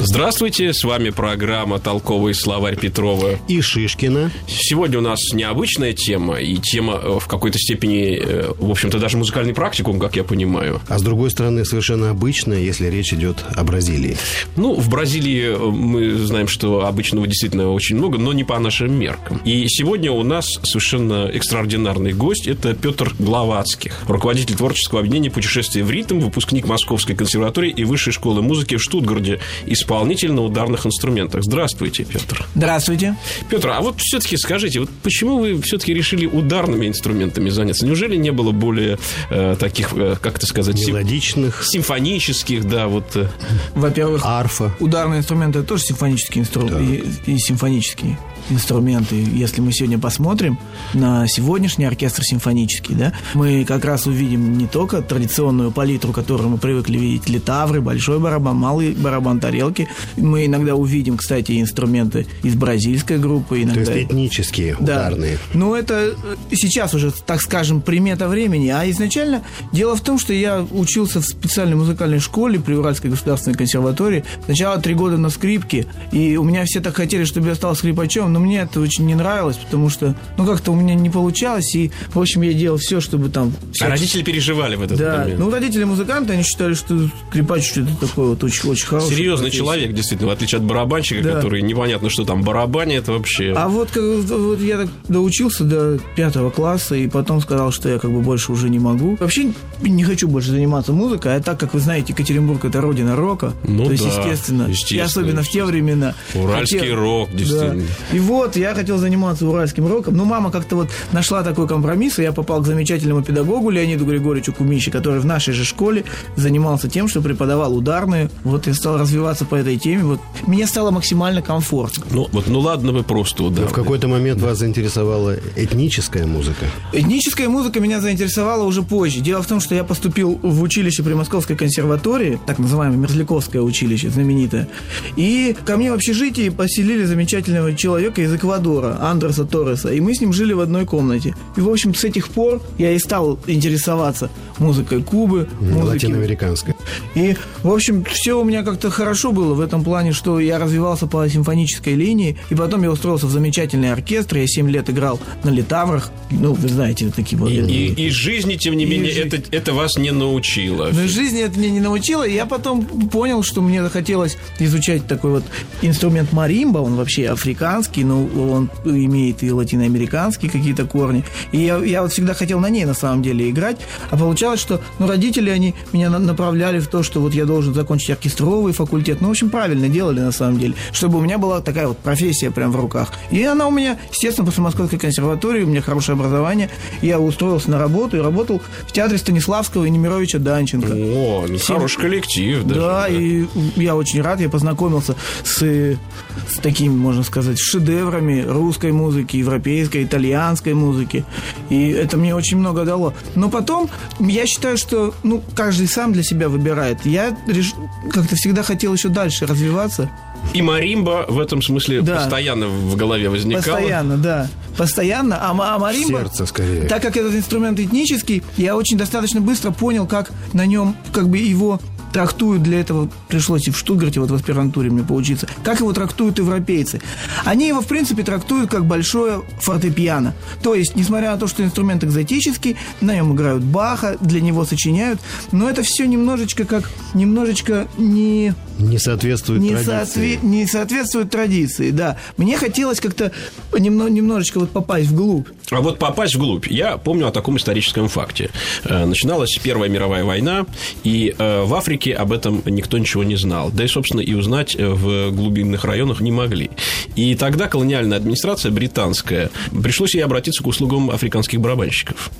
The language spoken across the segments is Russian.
Здравствуйте, с вами программа «Толковый словарь Петрова». И Шишкина. Сегодня у нас необычная тема, и тема э, в какой-то степени, э, в общем-то, даже музыкальный практикум, как я понимаю. А с другой стороны, совершенно обычная, если речь идет о Бразилии. Ну, в Бразилии э, мы знаем, что обычного действительно очень много, но не по нашим меркам. И сегодня у нас совершенно экстраординарный гость – это Петр Гловацких, руководитель творческого объединения «Путешествие в ритм», выпускник Московской консерватории и Высшей школы музыки в Штутгарде, исполнитель на ударных инструментах. Здравствуйте, Петр. Здравствуйте. Петр, а вот все-таки скажите, вот почему вы все-таки решили ударными инструментами заняться? Неужели не было более э, таких, э, как это сказать, сим- Мелодичных, симфонических, да, вот... э, Во-первых, арфа. ударные инструменты это тоже симфонические инструменты и, и симфонические инструменты. Если мы сегодня посмотрим на сегодняшний оркестр симфонический, да, мы как раз увидим не только традиционную палитру, которую мы привыкли видеть, литавры, большой барабан, малый барабан, тарелки. Мы иногда увидим, кстати, инструменты из бразильской группы, То иногда есть этнические, Да. ударные. Ну, это э, сейчас уже, так скажем, примета времени. А изначально дело в том, что я учился в специальной музыкальной школе при Уральской государственной консерватории. Сначала три года на скрипке. И у меня все так хотели, чтобы я стал скрипачом, но мне это очень не нравилось, потому что, ну, как-то у меня не получалось. И, в общем, я делал все, чтобы там... всё- А родители переживали в этот Да, момент. ну, родители музыканты, они считали, что скрипач что-то такое вот очень, очень хорошее. Серьезный человек, действительно, в отличие от барабанщика, Да. который непонятно, что там барабанит вообще. А вот, как, вот я так доучился до пятого класса, и потом сказал, что я как бы больше уже не могу. Вообще не хочу больше заниматься музыкой, а так как вы знаете, Екатеринбург это родина рока, Ну то есть, да, естественно, и естественно, особенно в те времена. Уральский рок, действительно. Да. И вот я хотел заниматься уральским роком, но мама как-то вот нашла такой компромисс, и я попал к замечательному педагогу Леониду Григорьевичу Кумищи, который в нашей же школе занимался тем, что преподавал ударные. Вот я стал развиваться по этой теме. Вот мне стало максимально комфортно. Ну, вот, ну ладно вы просто Но ударные. в какой-то момент вас заинтересовала этническая музыка. Этническая музыка меня заинтересовала уже позже. Дело в том, что я поступил в училище при Московской консерватории, так называемое Мерзляковское училище, знаменитое. И ко мне в общежитии поселили замечательного человека из Эквадора, Андреса Торреса. И мы с ним жили в одной комнате. И, в общем, с этих пор я и стал интересоваться музыкой Кубы, музыкой Латиноамериканская. и, в общем, все у меня как-то хорошо было в этом плане, что я развивался по симфонической линии, и потом я устроился в замечательный оркестр, я 7 лет играл на литаврах, ну, вы знаете, такие вот... И, и- и жизни, тем не И менее, жизнь. это, это вас не научило. Но жизни это меня не научило, и я потом понял, что мне захотелось изучать такой вот инструмент маримба, он вообще африканский, но он имеет и латиноамериканские какие-то корни. И я, я вот всегда хотел на ней на самом деле играть, а получалось, что ну, родители, они меня на- направляли в то, что вот я должен закончить оркестровый факультет. Ну, в общем, правильно делали на самом деле, чтобы у меня была такая вот профессия прям в руках. И она у меня, естественно, после Московской консерватории, у меня хорошее образование, я устроился на работу и работал в театре Станиславского и Немировича Данченко. О, ну, Всем- хороший коллектив. даже, Да, и я очень рад, я познакомился с, с такими, можно сказать, шедеврами русской музыки, европейской, итальянской музыки. И это мне очень много дало. Но потом, я считаю, что ну, каждый сам для себя выбирает. Я реш- как-то всегда хотел еще дальше развиваться. И маримба в этом смысле Да. постоянно в голове возникала. Постоянно, да. Постоянно. А, а маримба... Сердце скорее. Так как этот инструмент этнический, я очень достаточно быстро понял, как на нем как бы его трактуют для этого, пришлось и в Штутгарте, вот в аспирантуре мне поучиться, как его трактуют европейцы. Они его, в принципе, трактуют как большое фортепиано. То есть, несмотря на то, что инструмент экзотический, на нем играют Баха, для него сочиняют, но это все немножечко как, немножечко не Не соответствует не, традиции. соотве- не соответствует традиции, да. Мне хотелось как-то немно- немножечко вот попасть вглубь. А вот попасть вглубь. Я помню о таком историческом факте. Э, Начиналась Первая мировая война, и э, в Африке об этом никто ничего не знал. Да и, собственно, и узнать э, в глубинных районах не могли. И тогда колониальная администрация британская пришлось ей обратиться к услугам африканских барабанщиков.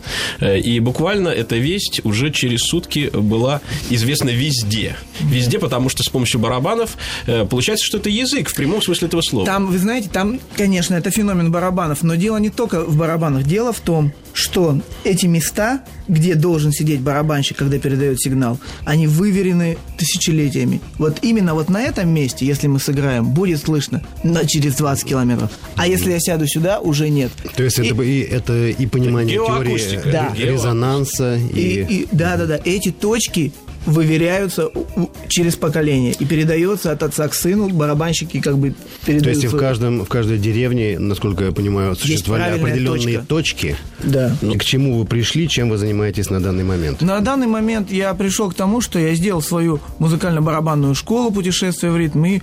И буквально эта весть уже через сутки была известна везде. Везде, потому что с помощью барабанов э, получается, что это язык в прямом смысле этого слова. Там, вы знаете, там, конечно, это феномен барабанов, но дело не только в барабанах. Дело в том, что эти места, где должен сидеть барабанщик, когда передает сигнал, они выверены тысячелетиями. Вот именно вот на этом месте, если мы сыграем, будет слышно на через 20 километров. А если я сяду сюда, уже нет. То есть это, и, это и понимание теории Геоакустика. Да. резонанса и... И, и- да, да, да. Эти точки выверяются через поколение и передается от отца к сыну. Барабанщики как бы передают. То есть и в, каждом, в каждой деревне, насколько я понимаю, существовали определенные точка. точки. Да. И к чему вы пришли, чем вы занимаетесь на данный момент? На данный момент я пришел к тому, что я сделал свою музыкально-барабанную школу путешествия в ритм. И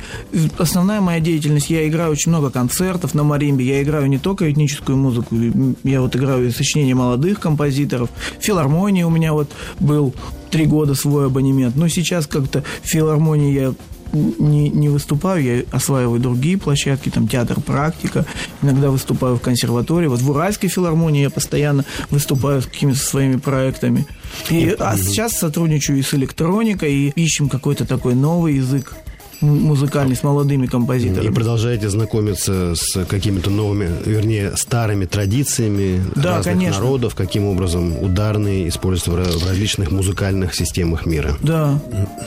основная моя деятельность, я играю очень много концертов на маримбе. Я играю не только этническую музыку, я вот играю и сочинения молодых композиторов. Филармонии у меня вот был три года свой абонемент. Но сейчас как-то в филармонии я не, не выступаю, я осваиваю другие площадки, там театр практика, иногда выступаю в консерватории. Вот в Уральской филармонии я постоянно выступаю с какими-то своими проектами. И, а сейчас сотрудничаю и с электроникой, и ищем какой-то такой новый язык музыкальный с молодыми И композиторами. продолжаете знакомиться с какими-то новыми, вернее, старыми традициями Да, разных конечно. народов, каким образом ударные используются в различных музыкальных системах мира. Да,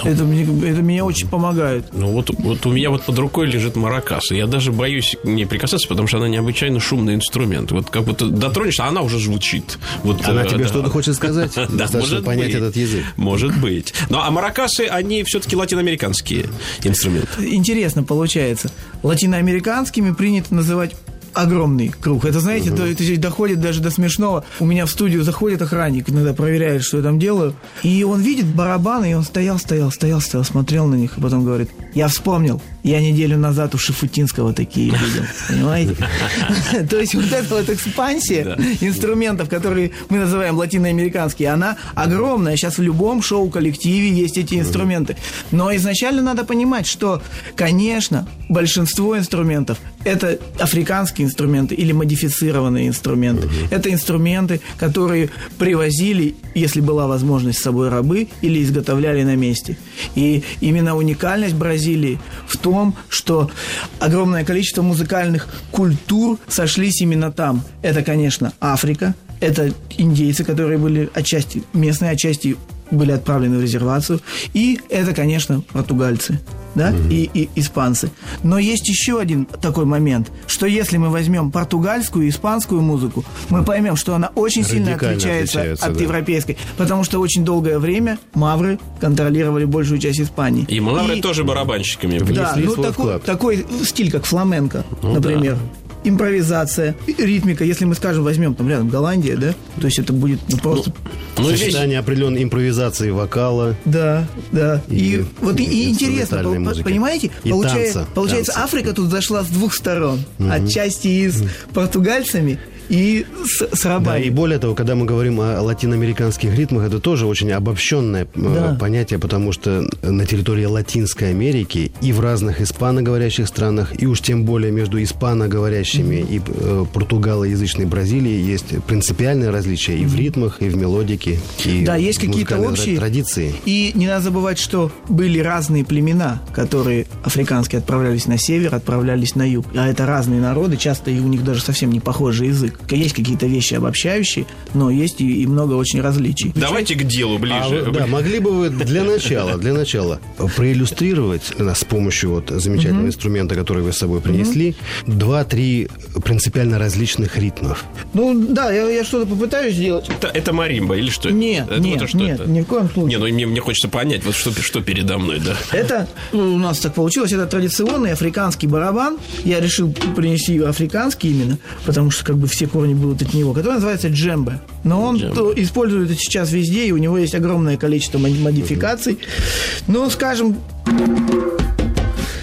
это, мне, это меня очень помогает. Ну вот, вот у меня вот под рукой лежит маракас. И я даже боюсь к ней прикасаться, потому что она необычайно шумный инструмент. Вот как будто дотронешься, а она уже звучит. Вот, Она э, тебе да. что-то хочет сказать? Достаточно может понять этот язык. Может быть. Ну, а маракасы, они все-таки латиноамериканские инструменты. Интересно получается. Латиноамериканскими принято называть огромный круг. Это, знаете, то- это здесь доходит даже до смешного. У меня в студию заходит охранник, иногда проверяет, что я там делаю. И он видит барабаны, и он стоял, стоял, стоял, стоял, смотрел на них, и потом говорит, я вспомнил, я неделю назад у Шифутинского такие видел. Понимаете? То есть вот эта вот экспансия инструментов, которые мы называем латиноамериканские, она огромная. Сейчас в любом шоу-коллективе есть эти инструменты. Но изначально надо понимать, что, конечно, большинство инструментов это африканские инструменты или модифицированные инструменты. Это инструменты, которые привозили, если была возможность, с собой рабы или изготовляли на месте. И именно уникальность Бразилии в том, что огромное количество музыкальных культур сошлись именно там. Это, конечно, Африка, это индейцы, которые были отчасти местные, отчасти были отправлены в резервацию. И это, конечно, португальцы да, и, и испанцы. Но есть еще один такой момент, что если мы возьмем португальскую и испанскую музыку, мы поймем, что она очень сильно отличается, отличается, от да. европейской, потому что очень долгое время мавры контролировали большую часть Испании. И мавры И- тоже барабанщиками были. да, ну свой такой, вклад. такой стиль, как фламенко, Ну например. Импровизация, ритмика, если мы скажем, возьмем там рядом Голландия, да, то есть это будет ну, просто Ну, здесь Сочетание определенной импровизации вокала. Да, да. И, И вот и, и интересно, по- музыки. понимаете, И получается, танца, получается танца. Африка тут зашла с двух сторон. Отчасти и с португальцами, и с, с Да, рабами. и более того, когда мы говорим о латиноамериканских ритмах, это тоже очень обобщенное э, Да. понятие, потому что на территории Латинской Америки и в разных испаноговорящих странах, и уж тем более между испаноговорящими и э, португалоязычной Бразилией есть принципиальные различия и в ритмах, и в мелодике, и Да, есть какие-то общие. тра- традиции. И не надо забывать, что были разные племена, которые африканские отправлялись на север, отправлялись на юг. А это разные народы, часто и у них даже совсем не похожий язык. Есть какие-то вещи обобщающие, но есть и, и много очень различий. Давайте к делу А ближе. вы- да, могли бы вы для начала, для начала проиллюстрировать с помощью вот замечательного инструмента, который вы с собой принесли, два-три принципиально различных ритмов. Ну да, я, я что-то попытаюсь сделать. Это, это маримба или что? Нет, это, нет, это что нет, это? ни в коем случае. Не, ну мне, мне хочется понять, вот что, что передо мной, да. Это ну, у нас так получилось, это традиционный африканский барабан. Я решил принести африканский именно, потому что как бы все корни будут от него, который называется джембе. Но он Джембе. использует это сейчас везде, и у него есть огромное количество моди- модификаций. Ну, скажем,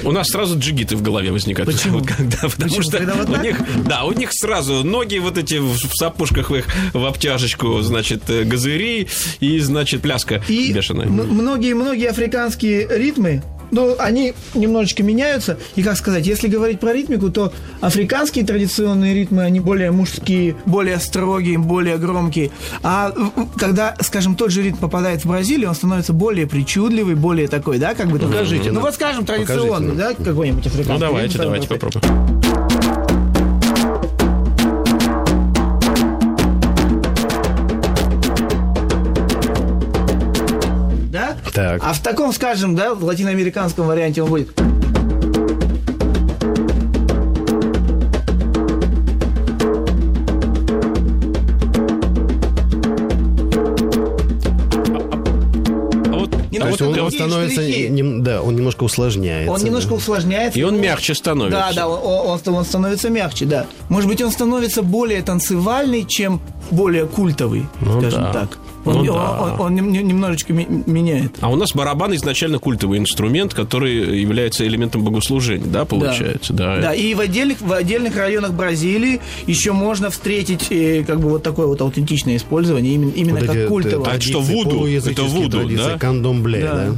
У нас сразу джигиты в голове возникают. Почему? Вот когда, потому Почему? что Когда вот у так? них, да, у них сразу ноги вот эти в, в сапожках в их в обтяжечку, значит, э, газыри и, значит, пляска и бешеная. многие-многие африканские ритмы, ну, они немножечко меняются. И, как сказать, если говорить про ритмику, то африканские традиционные ритмы, они более мужские, более строгие, более громкие. А когда, скажем, тот же ритм попадает в Бразилию, он становится более причудливый, более такой, да, как бы... такой- Покажите Ну, нам. вот, скажем, Покажите традиционный, нам. да, какой-нибудь африканский Ну, давайте, ритм, давайте попробуем. Так. А в таком, скажем, да, в латиноамериканском варианте он будет... А ну То есть он, он становится, нем- да, он немножко усложняется. Он немножко усложняется. И он мягче становится. Да, да, он, он- он становится мягче, да. Может быть, он становится более танцевальный, чем более культовый, Ну скажем да. так. Ну Он, да. он- он нем- немножечко ми- меняет. А у нас барабан изначально культовый инструмент, который является элементом богослужения, да, получается? Да. Да, и в отдельных, в отдельных районах Бразилии еще можно встретить э, как бы вот такое вот аутентичное использование, именно, именно Вот как эти, культовое. э, А что, вуду? Это вуду, традиции, да? Кандомбле, Да. да.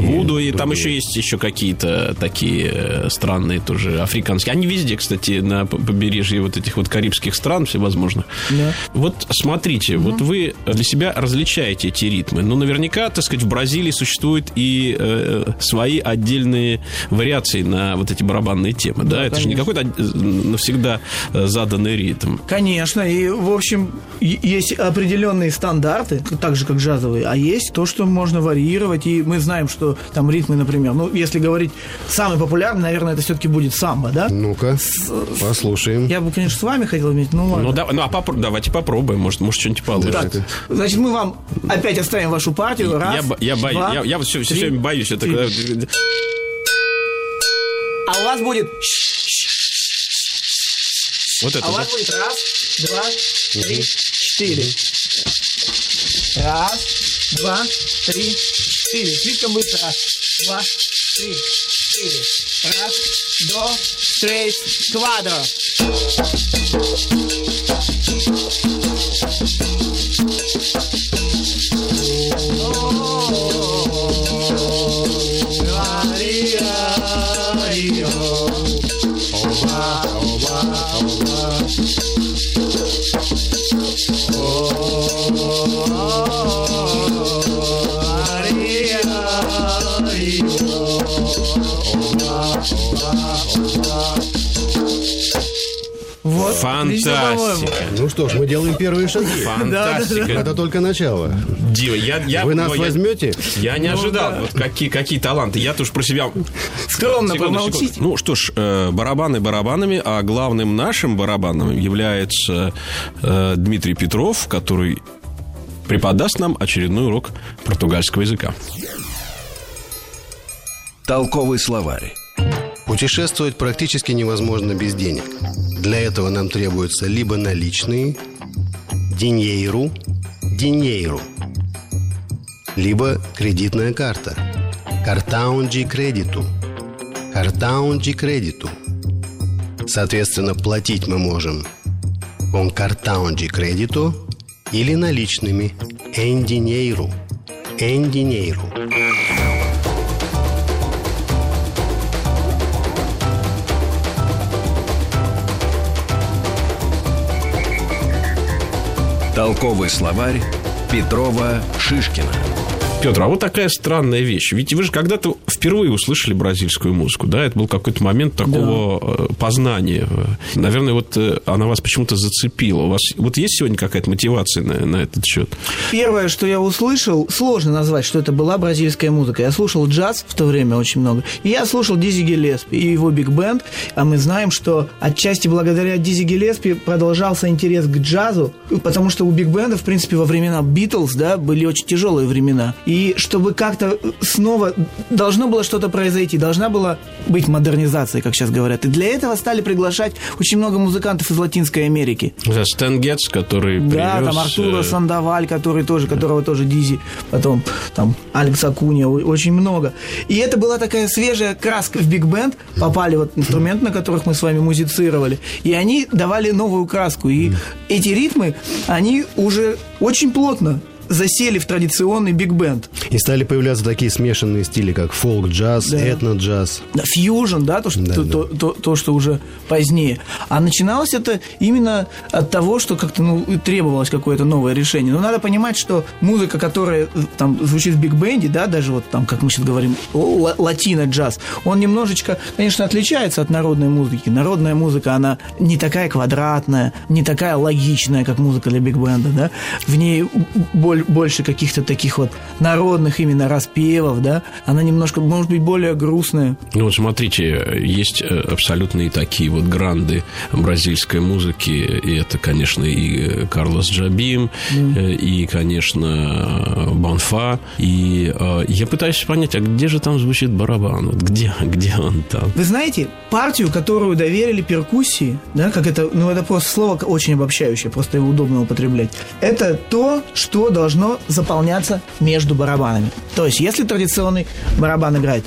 Вуду, и там другие. еще есть еще какие-то такие э, странные тоже африканские. Они везде, кстати, на побережье вот этих вот карибских стран всевозможных. Да. Вот смотрите, вот вы для себя различаете эти ритмы. Ну, наверняка, так сказать, в Бразилии существуют и э, свои отдельные вариации на вот эти барабанные темы, да? Это же не какой-то э, навсегда заданный ритм. Конечно, и, в общем, есть определенные стандарты, так же, как джазовые, а есть то, что можно варьировать, и мы знаем, что там ритмы, например, ну, если говорить, самый популярный, наверное, это все-таки будет самбо, да? Ну-ка, послушаем. Я бы, конечно, с вами хотел иметь, ну ладно. Ну, да, ну а попро- давайте попробуем, может, может что-нибудь получится. Так, значит, мы вам опять оставим вашу партию. Раз, я, я, боюсь, два, я, я все, три, время боюсь. Это когда- А у вас будет... Вот это, А у да? вас будет раз, два, три, четыре. Раз, два, три, четыре. Слишком быстро. Раз, два, три, четыре. Раз, два, три, квадро. Вот. Фантастика. Ну что ж, мы делаем первые шаги. Фантастика. Это только начало. Дива, я, я, Вы нас ну, я- возьмете? Я не Ну, ожидал, да. вот какие, какие таланты. Я тоже про себя... Скромно помолчите. Ну что ж, э, барабаны барабанами, а главным нашим барабаном является э, Дмитрий Петров, который преподаст нам очередной урок португальского языка. Толковый словарь. Путешествовать практически невозможно без денег. Для этого нам требуются либо наличные, деньейру, деньейру, либо кредитная карта, картаун de кредиту, картаун de кредиту. Соответственно, платить мы можем cartão de crédito или наличными en dinheiro, Толковый словарь Петрова Шишкина. Петр, а вот такая странная вещь. Ведь вы же когда-то впервые услышали бразильскую музыку, да? Это был какой-то момент такого э, познания. Наверное, вот э, она вас почему-то зацепила. У вас вот есть сегодня какая-то мотивация на, на этот счет? Первое, что я услышал, сложно назвать, что это была бразильская музыка. Я слушал джаз в то время очень много. И я слушал Дизи Гелеспи и его биг бенд. А мы знаем, что отчасти благодаря Дизи Гелеспи продолжался интерес к джазу, потому что у биг бенда, в принципе, во времена Битлз, да, были очень тяжелые времена. И чтобы как-то снова должно было что-то произойти, должна была быть модернизация, как сейчас говорят. И для этого стали приглашать очень много музыкантов из Латинской Америки. За Стэн Гетц, который Да, привез, там Артура э, Сандаваль, который тоже, которого тоже Дизи, потом там Алекс Акунья, о- очень много. И это была такая свежая краска в биг бенд, попали вот инструменты, на которых мы с вами музицировали, и они давали новую краску. И эти ритмы, они уже очень плотно засели в традиционный биг-бенд. И стали появляться такие смешанные стили, как фолк-джаз, Да. этно-джаз. Да, фьюжн, да, то что, Да, то, да. То, то- то, что уже позднее. А начиналось это именно от того, что как-то ну, требовалось какое-то новое решение. Но надо понимать, что музыка, которая э, там звучит в биг-бенде, да, даже вот там, как мы сейчас говорим, латино-джаз, он немножечко, конечно, отличается от народной музыки. Народная музыка, она не такая квадратная, не такая логичная, как музыка для биг-бенда, да. В ней более больше каких-то таких вот народных именно распевов, да, она немножко, может быть, более грустная. Ну вот смотрите, есть э, абсолютные такие вот гранды бразильской музыки, и это, конечно, и Карлос Джабим, mm. и, конечно, Банфа, и э, я пытаюсь понять, а где же там звучит барабан? Вот где, где он там? Вы знаете, партию, которую доверили перкуссии, да, как это, ну это просто слово очень обобщающее, просто его удобно употреблять, это то, что должно заполняться между барабанами. То есть, если традиционный барабан играет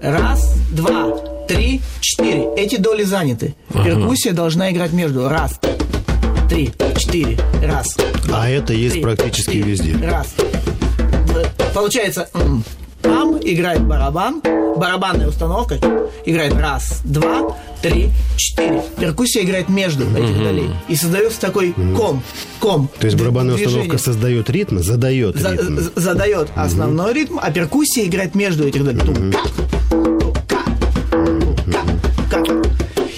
Раз, два, три, четыре. Эти доли заняты. Ага. Перкуссия должна играть между раз, три, четыре, раз. А это есть три, практически четыре, везде. Раз. Получается, там играет барабан, барабанная установка играет раз, два, три, четыре. Перкуссия играет между этих долей. И создается такой ком, ком. То есть барабанная движение. установка создает ритм, задает За, ритм. Задает основной ритм, а перкуссия играет между этих долей.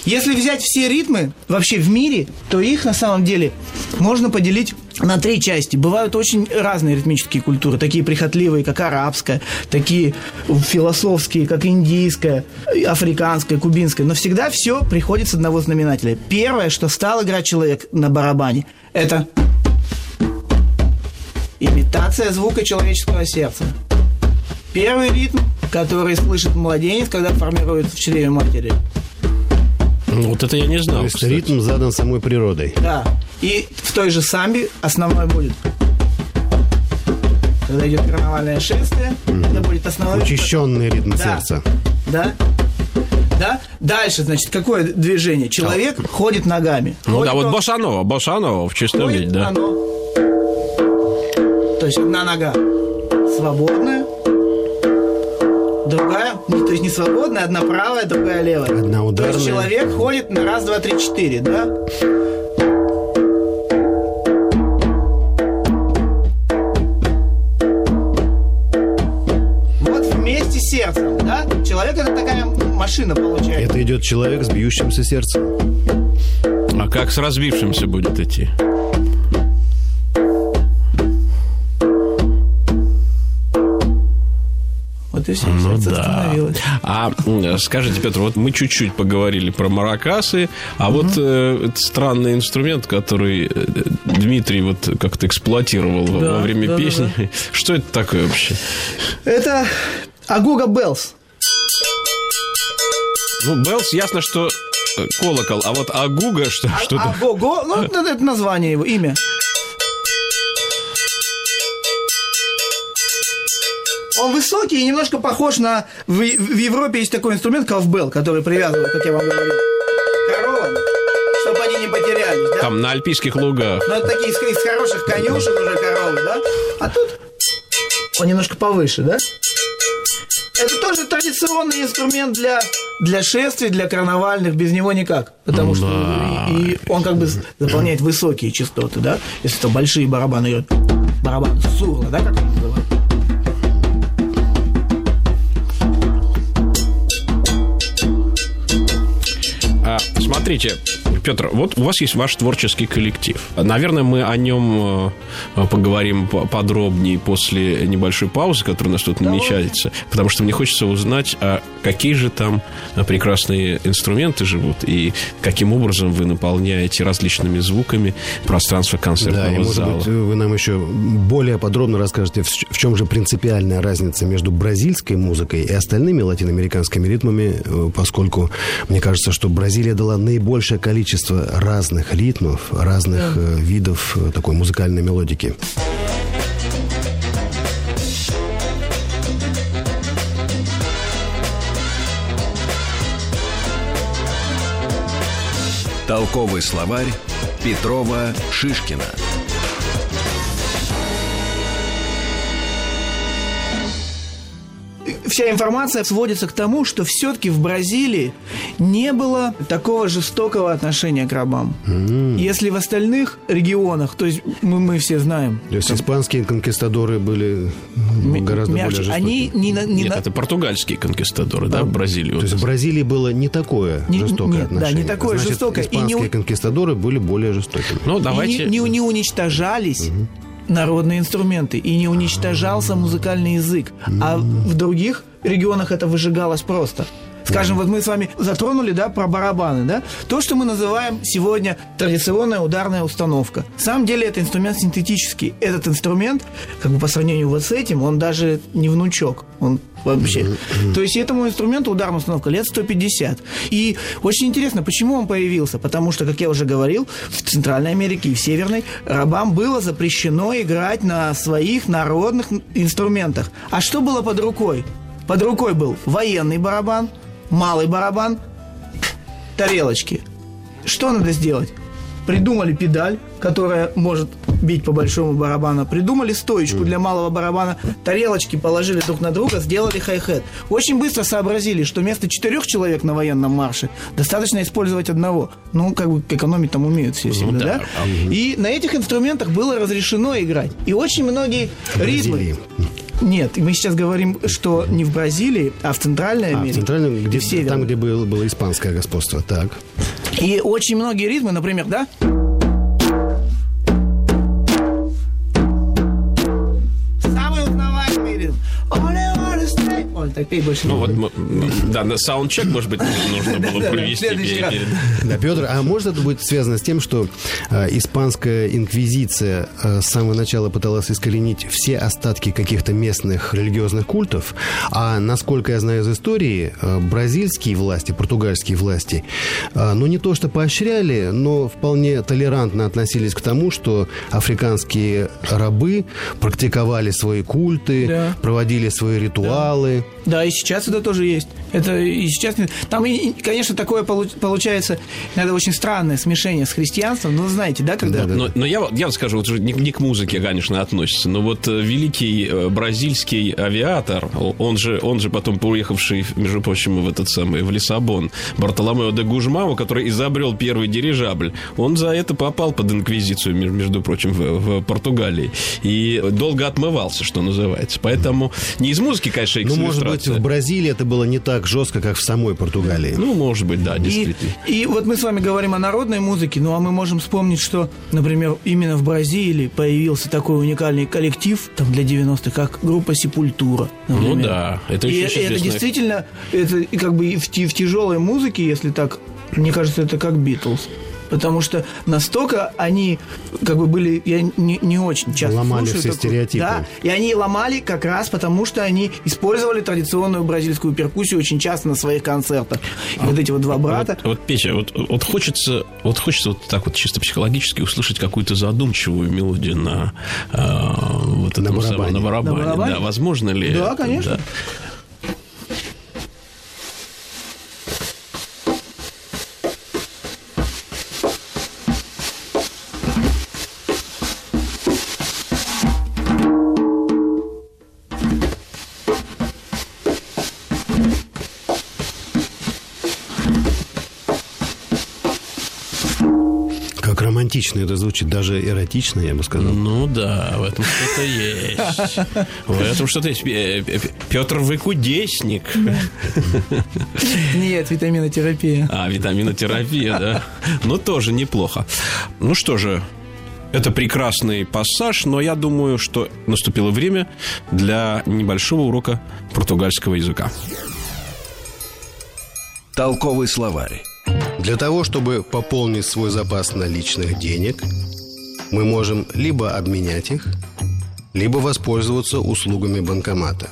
Если взять все ритмы вообще в мире, то их на самом деле можно поделить на три части. Бывают очень разные ритмические культуры, такие прихотливые, как арабская, такие философские, как индийская, африканская, кубинская. Но всегда все приходит с одного знаменателя. Первое, что стал играть человек на барабане, это имитация звука человеческого сердца. Первый ритм, который слышит младенец, когда формируется в чреве матери – вот это я не знал. То есть кстати. ритм задан самой природой. Да. И в той же самбе основной будет когда идет карнавальное шествие, mm-hmm. это будет основной... Учащенный ритм да. сердца. Да. Да? Дальше, значит, какое движение? Человек а. ходит ногами. Ну ходит да, вот Босанова, Босанова в чистом виде, да. Оно. То есть одна нога свободная, другая, то есть не свободная, одна правая, другая левая. Одна ударная. То есть человек ходит на раз, два, три, четыре, да? Вот вместе с сердцем, да? Человек это такая машина получается. Это идет человек с бьющимся сердцем. А как с разбившимся будет идти? И все, ну, да. А скажите, Петр, вот мы чуть-чуть поговорили про маракасы, а угу. вот э, странный инструмент, который э, Дмитрий вот как-то эксплуатировал да, во время да, песни, да, да. что это такое вообще? Это Agogo bells. Ну, bells, ясно, что э, колокол, а вот agogo что, а, что-то... agogo, ну, это название его, имя. Он высокий и немножко похож на... В, в Европе есть такой инструмент cowbell, который привязывают, как я вам говорил, коровам, чтобы они не потерялись. Да? Там на альпийских лугах. Ну, это такие из, из хороших конюшек уже коровы, да? А тут он немножко повыше, да? Это тоже традиционный инструмент для, для шествий, для карнавальных, без него никак. Потому что и, и он как бы заполняет высокие частоты, да? Если это большие барабаны, барабан сурла, да, как смотрите, Петр, вот у вас есть ваш творческий коллектив. Наверное, мы о нем э, поговорим подробнее после небольшой паузы, которая у нас тут намечается, потому что мне хочется узнать, а какие же там прекрасные инструменты живут и каким образом вы наполняете различными звуками пространство концертного да, и, может зала. Быть, вы нам еще более подробно расскажете, в чем же принципиальная разница между бразильской музыкой и остальными латиноамериканскими ритмами, э, поскольку мне кажется, что Бразилия дала наибольшее количество разных ритмов, разных да. Э, видов э, такой музыкальной мелодики. Толковый словарь Петрова Шишкина. Вся информация сводится к тому, что все-таки в Бразилии не было такого жестокого отношения к рабам. Если в остальных регионах, то есть мы, мы все знаем, То есть испанские конкистадоры были м- гораздо мягче, более жестокие. они не, на- не Нет, на- это португальские конкистадоры, да, в Бразилию. То есть в Бразилии было не такое Не- жестокое нет, да, не отношение. такое Значит, жестокое. И не испанские конкистадоры были более жестокими. Ну, И давайте... не, не- не уничтожались народные инструменты, и не уничтожался музыкальный язык. А в других регионах это выжигалось просто. Скажем, вот мы с вами затронули, да, про барабаны, да? То, что мы называем сегодня традиционная ударная установка. На самом деле это инструмент синтетический. Этот инструмент, как бы по сравнению вот с этим, он даже не внучок. Он вообще. То есть этому инструменту ударная установка лет 150. И очень интересно, почему он появился? Потому что, как я уже говорил, в Центральной Америке и в Северной рабам было запрещено играть на своих народных инструментах. А что было под рукой? Под рукой был военный барабан, малый барабан, тарелочки. Что надо сделать? Придумали педаль, которая может бить по большому барабану. Придумали стоечку для малого барабана. Тарелочки положили друг на друга, сделали хай-хет. Очень быстро сообразили, что вместо четырех человек на военном марше достаточно использовать одного. Ну, как бы экономить там умеют все всегда, да. да? И на этих инструментах было разрешено играть. И очень многие ритмы... Нет, мы сейчас говорим, что не в Бразилии, а в Центральной А, в Америке. центральном, и где, в Северной. там, где было, было испанское господство. Так. И очень многие ритмы, например, да? Пей больше Ну не вот, буду. м, да, на саундчек, может быть, нужно было провести Да, Петр, а может это будет связано с тем, что э, испанская инквизиция э, с самого начала пыталась искоренить все остатки каких-то местных религиозных культов, а насколько я знаю из истории, э, бразильские власти, португальские власти, ну не то что поощряли, но вполне толерантно относились к тому, что африканские рабы практиковали свои культы, Да. проводили свои ритуалы. Да, и сейчас это тоже есть. Это и сейчас... Там, и- конечно, такое получ- получается, иногда очень странное смешение с христианством. Ну, знаете, да, когда... Да-да. Но, но я, вот- я вот скажу, вот уже не, не к музыке, конечно, относится, но вот э, великий э, бразильский авиатор, он же, он же потом уехавший, между прочим, в этот самый, в Лиссабон, Бартоломео де Гужмау, который изобрел первый дирижабль, он за это попал под инквизицию, между, прочим, в, в Португалии. И долго отмывался, что называется. Поэтому не из музыки, конечно, Ну, может быть, в Бразилии это было не так жестко, как в самой Португалии. Ну, может быть, да, И, действительно. и вот мы с вами говорим о народной музыке, ну а мы можем вспомнить, что, например, именно в Бразилии появился такой уникальный коллектив там для 90-х, как группа Сепультура. Ну например. да, это и, очень и это действительно, это и как бы и в, в тяжелой музыке, если так, мне кажется, это как Битлз. Потому что настолько они как бы были, я не, не очень часто Ломали слушаю все такую- стереотипы. Да, и они ломали как раз потому, что они использовали традиционную бразильскую перкуссию очень часто на своих концертах. И вот эти вот два брата. Вот, вот, Петя, вот, вот хочется, вот хочется вот так вот чисто психологически услышать какую-то задумчивую мелодию на а, вот На этом самом- барабане. на барабане. На барабане? Да, возможно ли? Да, это? конечно. Да. Романтично это звучит, даже эротично, я бы сказал. Ну да, в этом что-то есть. В этом что-то есть. Петр, вы кудесник. Нет, витаминотерапия. А, витаминотерапия, да. Ну, тоже неплохо. Ну что же, это прекрасный пассаж, но я думаю, что наступило время для небольшого урока португальского языка. Толковый словарь. Для того, чтобы пополнить свой запас наличных денег, мы можем либо обменять их, либо воспользоваться услугами банкомата.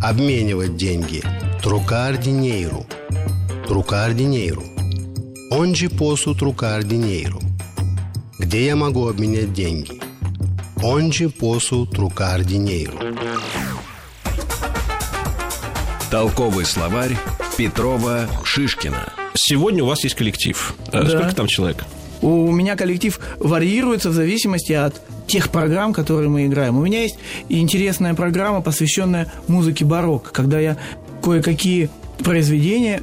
Обменивать деньги. Трукар dinheiro. Трукар dinheiro. Onde posso trocar dinheiro? Где я могу обменять деньги? Onde posso trocar dinheiro? Толковый словарь Петрова Шишкина. Сегодня у вас есть коллектив. Э, Да. Сколько там человек? У меня коллектив варьируется в зависимости от тех программ, которые мы играем. У меня есть интересная программа, посвященная музыке барокко, когда я кое-какие произведения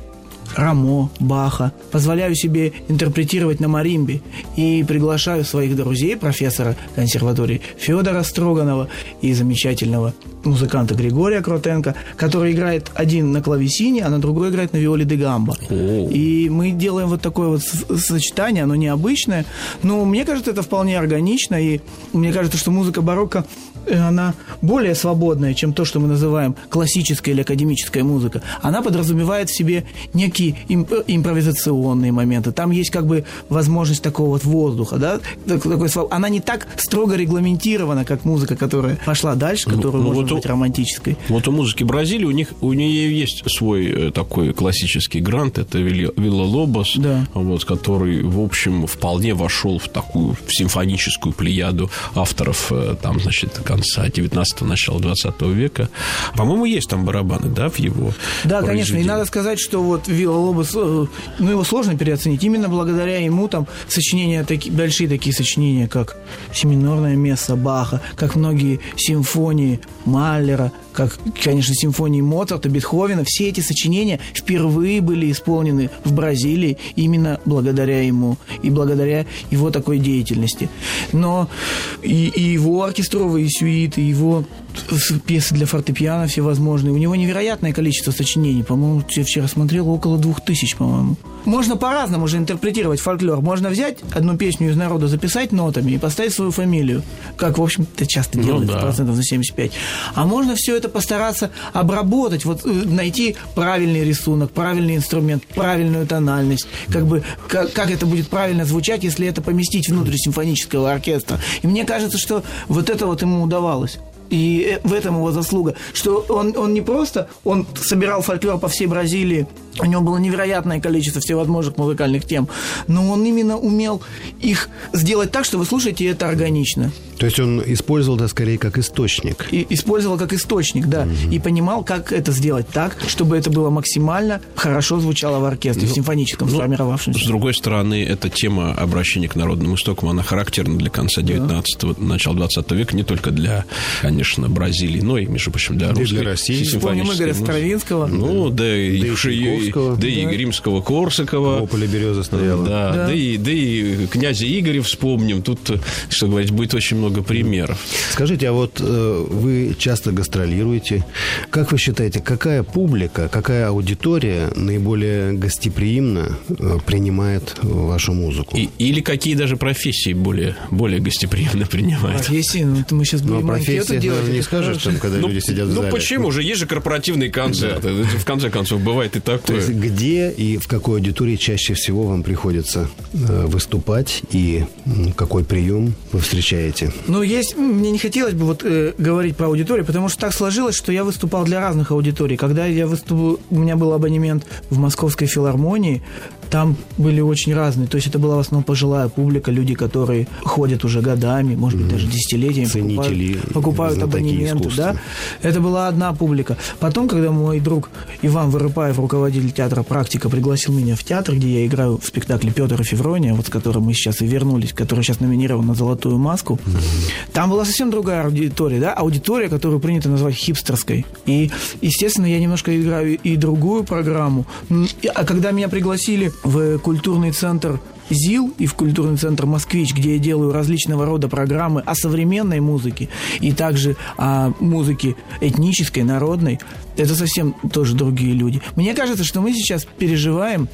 Рамо, Баха. Позволяю себе интерпретировать на маримбе и приглашаю своих друзей, профессора консерватории Федора Строганова и замечательного музыканта Григория Кротенко, который играет один на клавесине, а на другой играет на виоле де гамбо. И мы делаем вот такое вот сочетание, оно необычное, но мне кажется, это вполне органично, и мне кажется, что музыка барокко она более свободная, чем то, что мы называем классическая или академическая музыка. Она подразумевает в себе некие имп- импровизационные моменты. Там есть как бы возможность такого вот воздуха, да? Такой, она не так строго регламентирована, как музыка, которая пошла дальше, которую ну, можно вот быть романтической. Вот у музыки Бразилии у них у нее есть свой э, такой классический грант, это Вилла Лобос, да. вот, который, в общем, вполне вошел в такую в симфоническую плеяду авторов э, там, значит, конца 19-го, начала 20 века. По-моему, есть там барабаны, да, в его Да, конечно, и надо сказать, что вот Вилла Лобос, э, ну, его сложно переоценить, именно благодаря ему там сочинения, такие, большие такие сочинения, как «Семинорное место Баха», как многие симфонии Маллера, как, конечно, симфонии Моцарта, Бетховена, все эти сочинения впервые были исполнены в Бразилии именно благодаря ему и благодаря его такой деятельности. Но и, и его оркестровые сюиты, его пьесы для фортепиано всевозможные. У него невероятное количество сочинений. По-моему, я вчера смотрел около двух тысяч, по-моему. Можно по-разному же интерпретировать фольклор. Можно взять одну песню из народа, записать нотами и поставить свою фамилию. Как, в общем-то, часто делают, ну, да. процентов за 75. А можно все это постараться обработать, вот э, найти правильный рисунок, правильный инструмент, правильную тональность. Как бы, как, как это будет правильно звучать, если это поместить внутрь симфонического оркестра. И мне кажется, что вот это вот ему удавалось. И в этом его заслуга, что он, он не просто, он собирал фольклор по всей Бразилии, у него было невероятное количество всевозможных музыкальных тем, но он именно умел их сделать так, что вы слушаете это органично. То есть он использовал это скорее как источник. И использовал как источник, да. Угу. И понимал, как это сделать так, чтобы это было максимально хорошо звучало в оркестре, ну, в симфоническом ну, сформировавшемся. С другой стороны, эта тема обращения к народным истокам, она характерна для конца 19-го, да. начала 20 века, не только для, конечно, Бразилии, но и, между прочим, для русской. для России. Вспомним Игоря Стравинского. Ну, да, да и, и, да, да и Римского Корсакова. О, поле береза стояла. Да, да. Да, и, да и князя Игоря вспомним. Тут, что говорить, будет очень много примеров. Скажите, а вот э, вы часто гастролируете. Как вы считаете, какая публика, какая аудитория наиболее гостеприимно э, принимает вашу музыку? И, или какие даже профессии более, более гостеприимно принимают? Профессии? Ну, мы сейчас будем ну, а профессии, делать. не скажешь, там, когда ну, люди сидят в ну, зале. Ну, почему же? Есть же корпоративные концерты. В конце концов, бывает и такое. То есть, где и в какой аудитории чаще всего вам приходится э, выступать и какой прием вы встречаете? Ну, есть, мне не хотелось бы вот э, говорить про аудиторию, потому что так сложилось, что я выступал для разных аудиторий. Когда я выступал, у меня был абонемент в Московской филармонии, там были очень разные. То есть это была в основном пожилая публика, люди, которые ходят уже годами, может быть, даже десятилетиями, Ценители, покупают, покупают абонементы. Да? Это была одна публика. Потом, когда мой друг Иван Вырыпаев, руководитель театра «Практика», пригласил меня в театр, где я играю в спектакле Петр и Феврония, вот с которым мы сейчас и вернулись, который сейчас номинирован на «Золотую маску», там была совсем другая аудитория, да, аудитория, которую принято назвать хипстерской. И, естественно, я немножко играю и другую программу. А когда меня пригласили в культурный центр ЗИЛ и в культурный центр «Москвич», где я делаю различного рода программы о современной музыке и также о музыке этнической, народной. Это совсем тоже другие люди. Мне кажется, что мы сейчас переживаем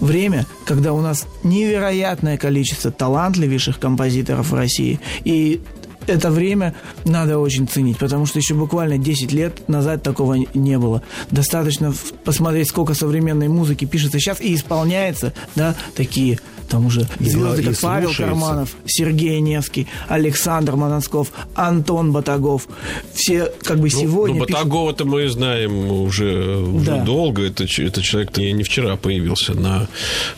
время, когда у нас невероятное количество талантливейших композиторов в России. И это время надо очень ценить, потому что еще буквально 10 лет назад такого не было. Достаточно посмотреть, сколько современной музыки пишется сейчас и исполняется, да, такие там уже звезды, как Павел Карманов, Сергей Невский, Александр Манансков, Антон Батагов. Все как бы ну, сегодня... Ну, Батагова-то мы знаем уже, уже да. долго. Это, это человек не, не вчера появился на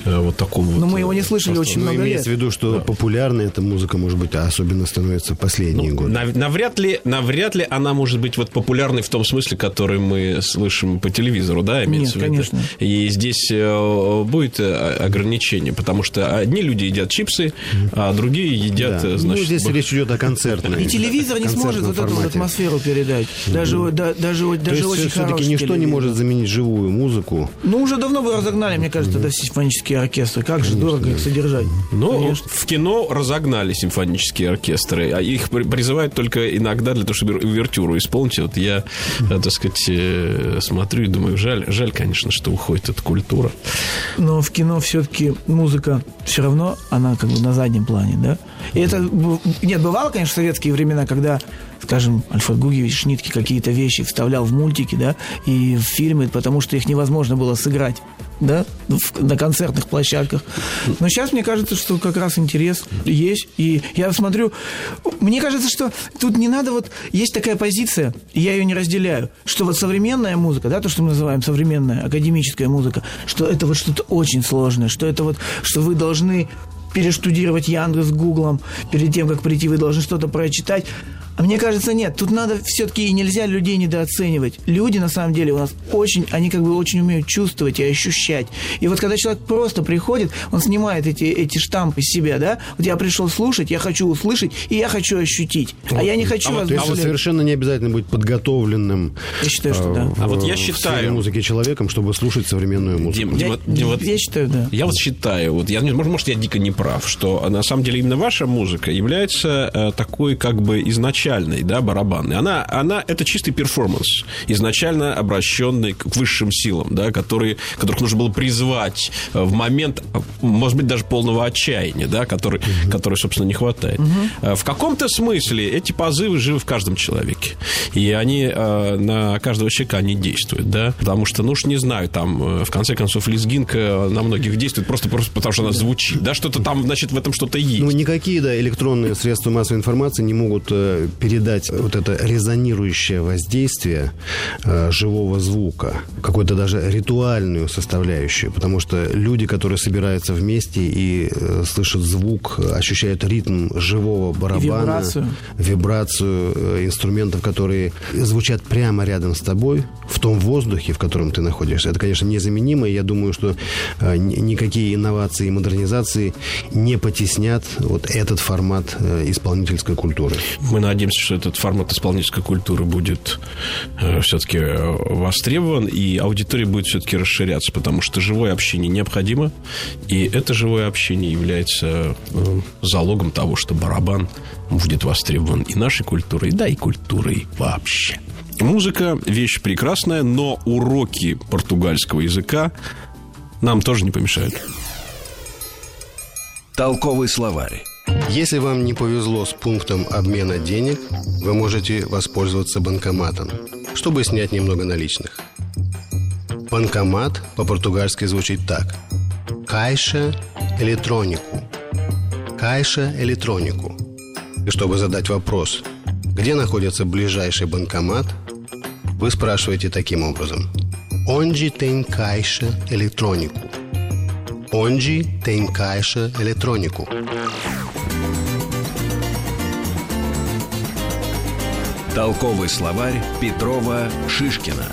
э, вот таком Но вот... мы его не слышали просто, очень много лет. Имеется в виду, что да. популярной эта музыка, может быть, особенно становится в последние годы. Нав- навряд, ли, навряд ли она может быть вот популярной в том смысле, который мы слышим по телевизору, да, имеется Нет, в виду? конечно. И здесь э, будет э, ограничение, потому что одни люди едят чипсы, а другие едят, Да. э, значит... ну, здесь б- речь идет о концертной. И телевизор не сможет вот эту вот атмосферу передать. Даже, вот- да- даже, То даже есть очень все-таки ничто не может заменить живую музыку. Ну, уже давно вы разогнали, мне кажется, да, симфонические оркестры. Как же дорого их содержать. Ну, Конечно. в кино разогнали симфонические оркестры, а их при- призывают только иногда для того, чтобы увертюру исполнить. Вот я, э, так сказать, э, смотрю и думаю, жаль, жаль, конечно, что уходит эта культура. Но в кино все-таки музыка все равно, она как бы на заднем плане, да? И это, нет, бывало, конечно, в советские времена, когда, скажем, Альфред Гугевич Шнитке какие-то вещи вставлял в мультики, да, и в фильмы, потому что их невозможно было сыграть, да, в- на концертных площадках. Но сейчас мне кажется, что как раз интерес есть, и я смотрю, мне кажется, что тут не надо вот, есть такая позиция, и я ее не разделяю, что вот современная музыка, да, то, что мы называем современная академическая музыка, что это вот что-то очень сложное, что это вот, что вы должны перештудировать Яндекс с Гуглом, перед тем, как прийти, вы должны что-то прочитать. А мне кажется, нет, тут надо все-таки и нельзя людей недооценивать. Люди, на самом деле, у нас очень, они как бы очень умеют чувствовать и ощущать. И вот когда человек просто приходит, он снимает эти, эти штампы с себя, да? Вот я пришел слушать, я хочу услышать, и я хочу ощутить. А я не хочу а вот- есть размышлять. совершенно не обязательно быть подготовленным Я считаю, что э, да. в- А вот я в считаю- сфере музыки человеком, чтобы слушать современную музыку. Дим, Я, Дима, Дима, вот я считаю, да. Я вот считаю, вот я, не- может, может, я дико не прав, что а, на самом деле именно ваша музыка является э, такой как бы изначальной, да, барабанной. Она, она это чистый перформанс, изначально обращенный к высшим силам, да, которые, которых нужно было призвать э, в момент, может быть, даже полного отчаяния, да, который, который собственно, не хватает. Э, В каком-то смысле эти позывы живы в каждом человеке. И они э, на каждого человека они действуют, да, потому что, ну уж не знаю, там, в конце концов, лезгинка на многих действует просто, просто потому, что она звучит, да, что-то там, значит, в этом что-то есть. Ну, никакие, да, электронные средства массовой информации не могут передать вот это резонирующее воздействие э, живого звука, какую-то даже ритуальную составляющую, потому что люди, которые собираются вместе и э, слышат звук, ощущают ритм живого барабана, вибрацию. вибрацию э, инструментов, которые звучат прямо рядом с тобой, в том воздухе, в котором ты находишься. Это, конечно, незаменимо, и я думаю, что э, ни- никакие инновации и модернизации не потеснят вот этот формат э, исполнительской культуры. Мы надеемся, что этот формат исполнительской культуры будет все-таки востребован, и аудитория будет все-таки расширяться, потому что живое общение необходимо, и это живое общение является э, залогом того, что барабан будет востребован и нашей культурой, да и культурой вообще. Музыка – вещь прекрасная, но уроки португальского языка нам тоже не помешают. Толковый словарь. Если вам не повезло с пунктом обмена денег, вы можете воспользоваться банкоматом, чтобы снять немного наличных. Банкомат по-португальски звучит так. Кайша электронику. Кайша электронику. И чтобы задать вопрос, где находится ближайший банкомат, вы спрашиваете таким образом. Onde tem caixa eletrônico? Onde tem caixa eletrônico? Толковый словарь Петрова Шишкина.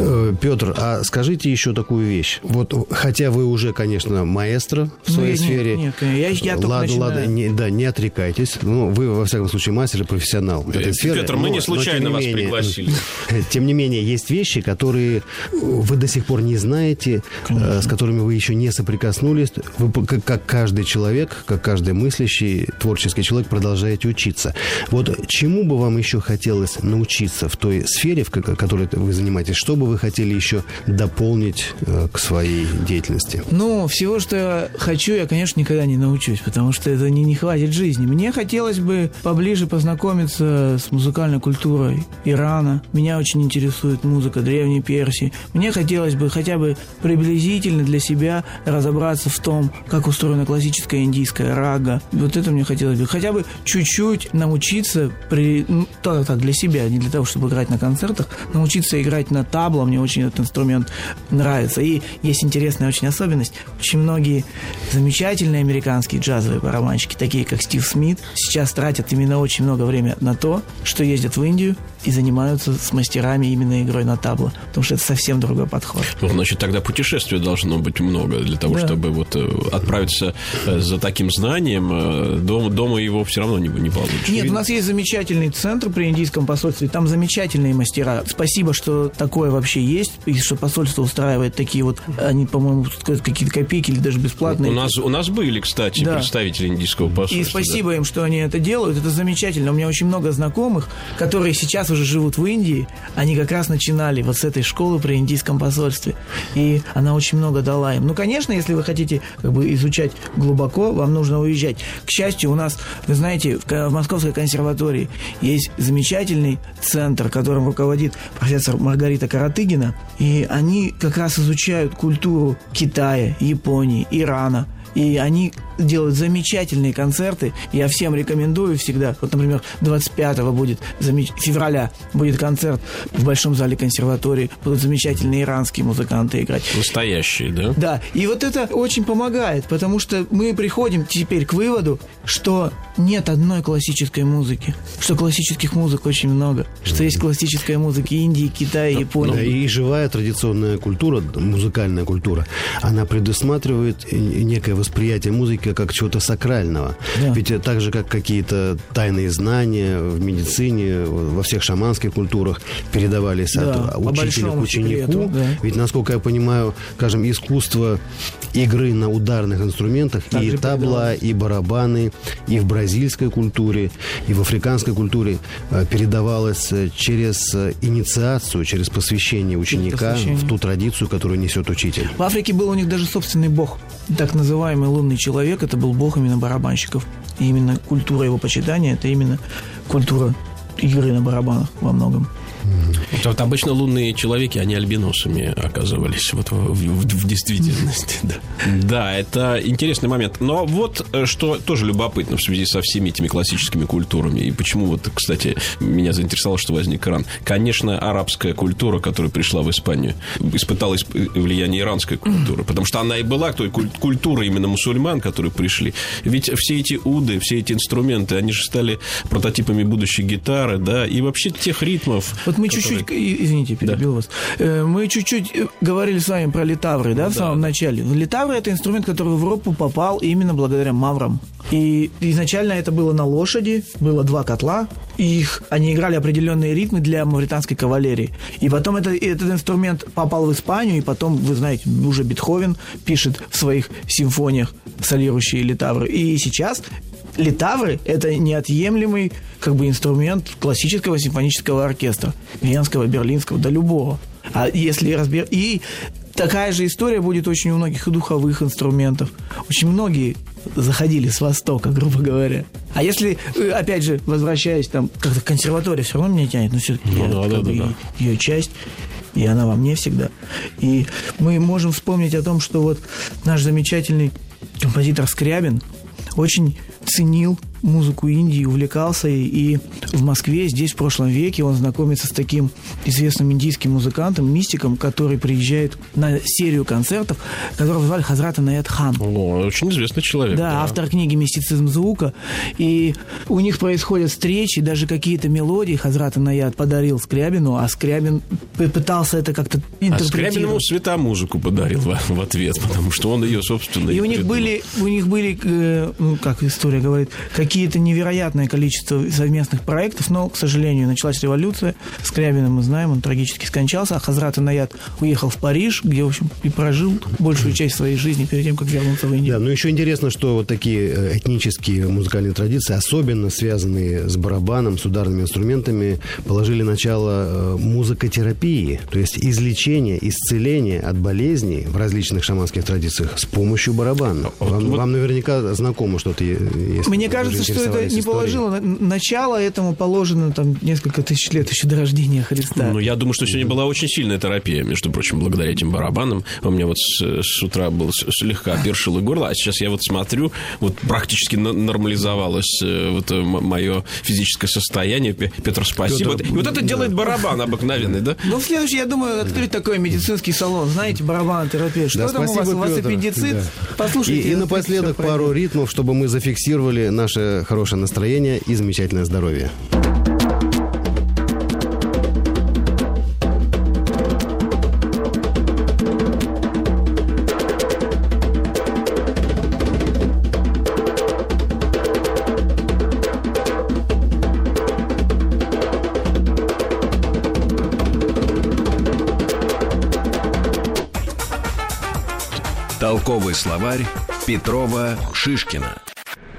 Э, Петр, а скажите еще такую вещь. Вот, хотя вы уже, конечно, маэстро в Ну, своей я- нет, сфере. нет, конечно, я- я только ладно, начинаю. ладно, не, да, не отрекайтесь. Ну, вы, во всяком случае, мастер и профессионал этой сферы. Петр, мы Но- не но, случайно не вас менее- пригласили. Тем не менее, есть вещи, которые вы до сих пор не знаете, э, с которыми вы еще не соприкоснулись. Вы, как, как каждый человек, как каждый мыслящий, творческий человек, продолжаете учиться. Вот чему бы вам еще хотелось научиться в той сфере, в ко- которой вы занимаетесь? Что бы вы хотели еще дополнить э, к своей деятельности? Ну, всего, что я хочу, я, конечно, никогда не научусь, потому что это не, не хватит жизни. Мне хотелось бы поближе познакомиться с музыкальной культурой Ирана. Меня очень интересует музыка Древней Персии. Мне хотелось бы хотя бы приблизительно для себя разобраться в том, как устроена классическая индийская рага. Вот это мне хотелось бы. Хотя бы чуть-чуть научиться, при, ну, так, так, для себя, не для того, чтобы играть на концертах, научиться играть на табло. Мне очень очень этот инструмент нравится. И есть интересная очень особенность. Очень многие замечательные американские джазовые барабанщики, такие как Стив Смит, сейчас тратят именно очень много времени на то, что ездят в Индию и занимаются с мастерами именно игрой на табло. Потому что это совсем другой подход. Ну, значит, тогда путешествия должно быть много для того, Да. чтобы вот э, отправиться э, за таким знанием. э, Дома, дома его все равно не, не получишь. Нет, у нас есть замечательный центр при индийском посольстве, там замечательные мастера. Спасибо, что такое вообще есть, и что посольство устраивает такие вот, они, по-моему, какие-то копейки или даже бесплатные. У нас, у нас были, кстати, Да. представители индийского посольства. И спасибо им, что они это делают. Это замечательно. У меня очень много знакомых, которые сейчас уже живут в Индии. Они как раз начинали вот с этой школы при индийском посольстве. И она очень много дала им. Ну, конечно, если вы хотите как бы изучать глубоко, вам нужно уезжать. К счастью, у нас, вы знаете, в, в Московской консерватории есть замечательный центр, которым руководит профессор Маргарита Каратыгина. И они как раз изучают культуру Китая, Японии, Ирана. И они делают замечательные концерты. Я всем рекомендую всегда. Вот, например, 25 будет, февраля будет концерт в Большом зале консерватории. Будут замечательные иранские музыканты играть. Настоящие, да? Да, и вот это очень помогает, потому что мы приходим теперь к выводу, что нет одной классической музыки, что классических музык очень много, что есть классическая музыка Индии, Китая, Да, Японии. и живая традиционная культура, музыкальная культура, она предусматривает некое восприятие музыки как чего-то сакрального. Да. Ведь э, так же, как какие-то тайные знания в медицине, во всех шаманских культурах передавались Да, от учителя к ученику. секрету, да. Ведь, насколько я понимаю, скажем, искусство игры на ударных инструментах и Также табла, и барабаны, и в бразильской культуре, и в африканской культуре э, передавалось э, через э, инициацию, через посвящение ученика посвящение. в ту традицию, которую несет учитель. В Африке был у них даже собственный бог, так называемый лунный человек, это был бог именно барабанщиков. И именно культура его почитания, это именно культура игры на барабанах во многом. Вот, обычно лунные человеки, они альбиносами оказывались вот в, в- в действительности. Да. Да, это интересный момент. Но вот э, что тоже любопытно в связи со всеми этими классическими культурами. И почему вот, кстати, меня заинтересовало, что возник Иран. Конечно, арабская культура, которая пришла в Испанию, испытала исп- влияние иранской культуры. Потому что она и была той куль- культурой именно мусульман, которые пришли. Ведь все эти уды, все эти инструменты, они же стали прототипами будущей гитары, да, и вообще тех ритмов. Вот мы чуть-чуть, извините, перебил вас. Э, Мы чуть-чуть э, говорили с вами про литавры, да, в самом начале. Литавры это инструмент, который в Европу попал именно благодаря маврам. И изначально это было на лошади, было два котла, и их, они играли определенные ритмы для мавританской кавалерии. И потом это, этот инструмент попал в Испанию, и потом, вы знаете, уже Бетховен пишет в своих симфониях солирующие литавры. И сейчас литавры – это неотъемлемый как бы инструмент классического симфонического оркестра, венского, берлинского, да любого. А если разбер... И такая же история будет очень у многих и духовых инструментов. Очень многие заходили с Востока, грубо говоря. А если, опять же, возвращаясь там, как-то консерватория все равно меня тянет, но все-таки Ну да, да, да, да. ее часть, и она во мне всегда. И мы можем вспомнить о том, что вот наш замечательный композитор Скрябин очень ценил музыку Индии, увлекался ей. И в Москве, здесь в прошлом веке, он знакомится с таким известным индийским музыкантом, мистиком, который приезжает на серию концертов, которого звали Хазрат Анаят Хан. О, очень известный человек. Да, автор книги «Мистицизм звука». И у них происходят встречи, даже какие-то мелодии Хазрат Анаят подарил Скрябину, а Скрябин пытался это как-то А Скрябин ему интерпретировать. света музыку подарил в, в ответ, потому что он ее, собственно, И у них придумал. были, у них были, э, ну, как история говорит, какие-то невероятное количество совместных проектов, но, к сожалению, началась революция. Скрябина мы знаем, он трагически скончался, а Хазрат Анаят уехал в Париж, где, в общем, и прожил большую часть своей жизни перед тем, как вернуться в Индию. Да, ну еще интересно, что вот такие э, этнические музыкальные традиции, особенно связанные с барабаном, с ударными инструментами, положили начало э, музыкотерапии, то есть излечение, исцеление от болезней в различных шаманских традициях с помощью барабана. Вам, вот- вам наверняка знакомо что-то есть. Мне кажется, кажется, что это не историей. положило. на- Начало этому положено там несколько тысяч лет еще до рождения Христа. Ну, я думаю, что сегодня была очень сильная терапия, между прочим, благодаря этим барабанам. У меня вот с, с утра был слегка першило горло, а сейчас я вот смотрю, вот практически нормализовалось э, вот мое физическое состояние. Пе- Петр, спасибо. Петр, И вот это делает барабан обыкновенный, да? Ну, в следующий, я думаю, открыть такой медицинский салон. Знаете, барабан, терапия. Что Да, там у вас? спасибо, У вас Петр. аппендицит? Да. Послушайте. И, и напоследок пару ритмов, чтобы мы зафиксировали наше хорошее настроение и замечательное здоровье. Толковый словарь Петрова Шишкина.